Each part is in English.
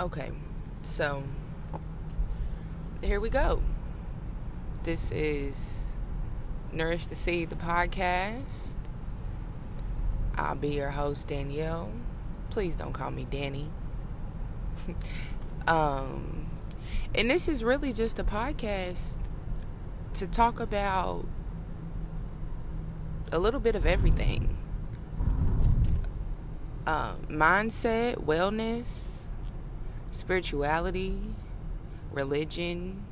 Okay, so here we go. This is Nourish the Seed, the podcast. I'll be your host, Danielle. Please don't call me Danny. um, and this is really just a podcast to talk about a little bit of everything uh, mindset, wellness, spirituality, religion,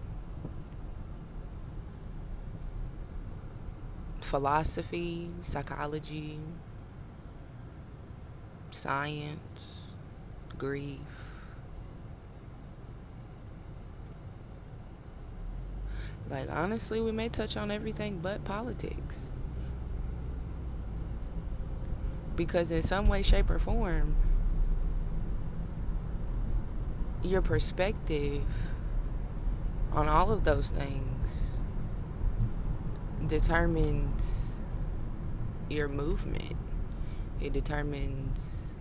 philosophy, psychology, science, grief. Like, honestly, we may touch on everything but politics. Because, in some way, shape, or form, your perspective on all of those things determines your movement. It determines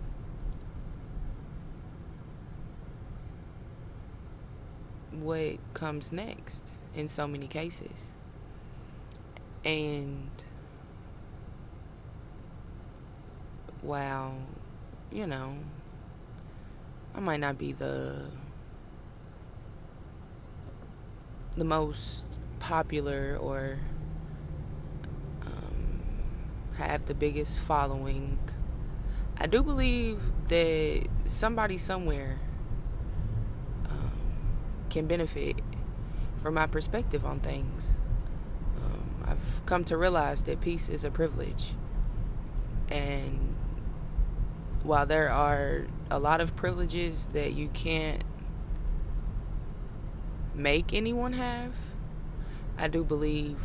what comes next in so many cases. And wow, you know, I might not be the the most popular or um, have the biggest following. I do believe that somebody somewhere um, can benefit from my perspective on things. Um, I've come to realize that peace is a privilege. And while there are a lot of privileges that you can't make anyone have, I do believe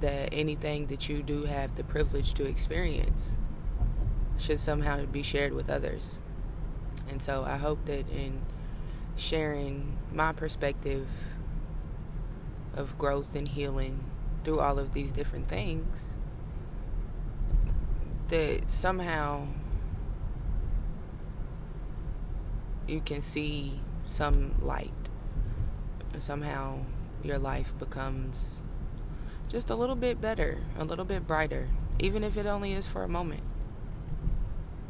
that anything that you do have the privilege to experience should somehow be shared with others. And so I hope that in sharing my perspective of growth and healing through all of these different things, that somehow you can see some light. And somehow your life becomes just a little bit better, a little bit brighter, even if it only is for a moment.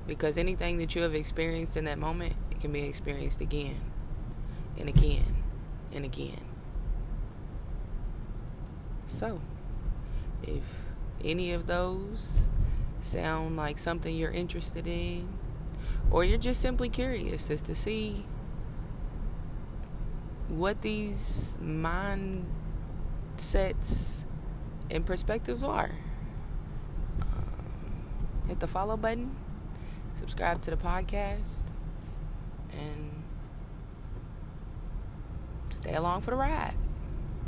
Because anything that you have experienced in that moment, it can be experienced again and again and again. So, if any of those sound like something you're interested in, or you're just simply curious as to see what these mindsets and perspectives are, um, hit the follow button, subscribe to the podcast, and stay along for the ride.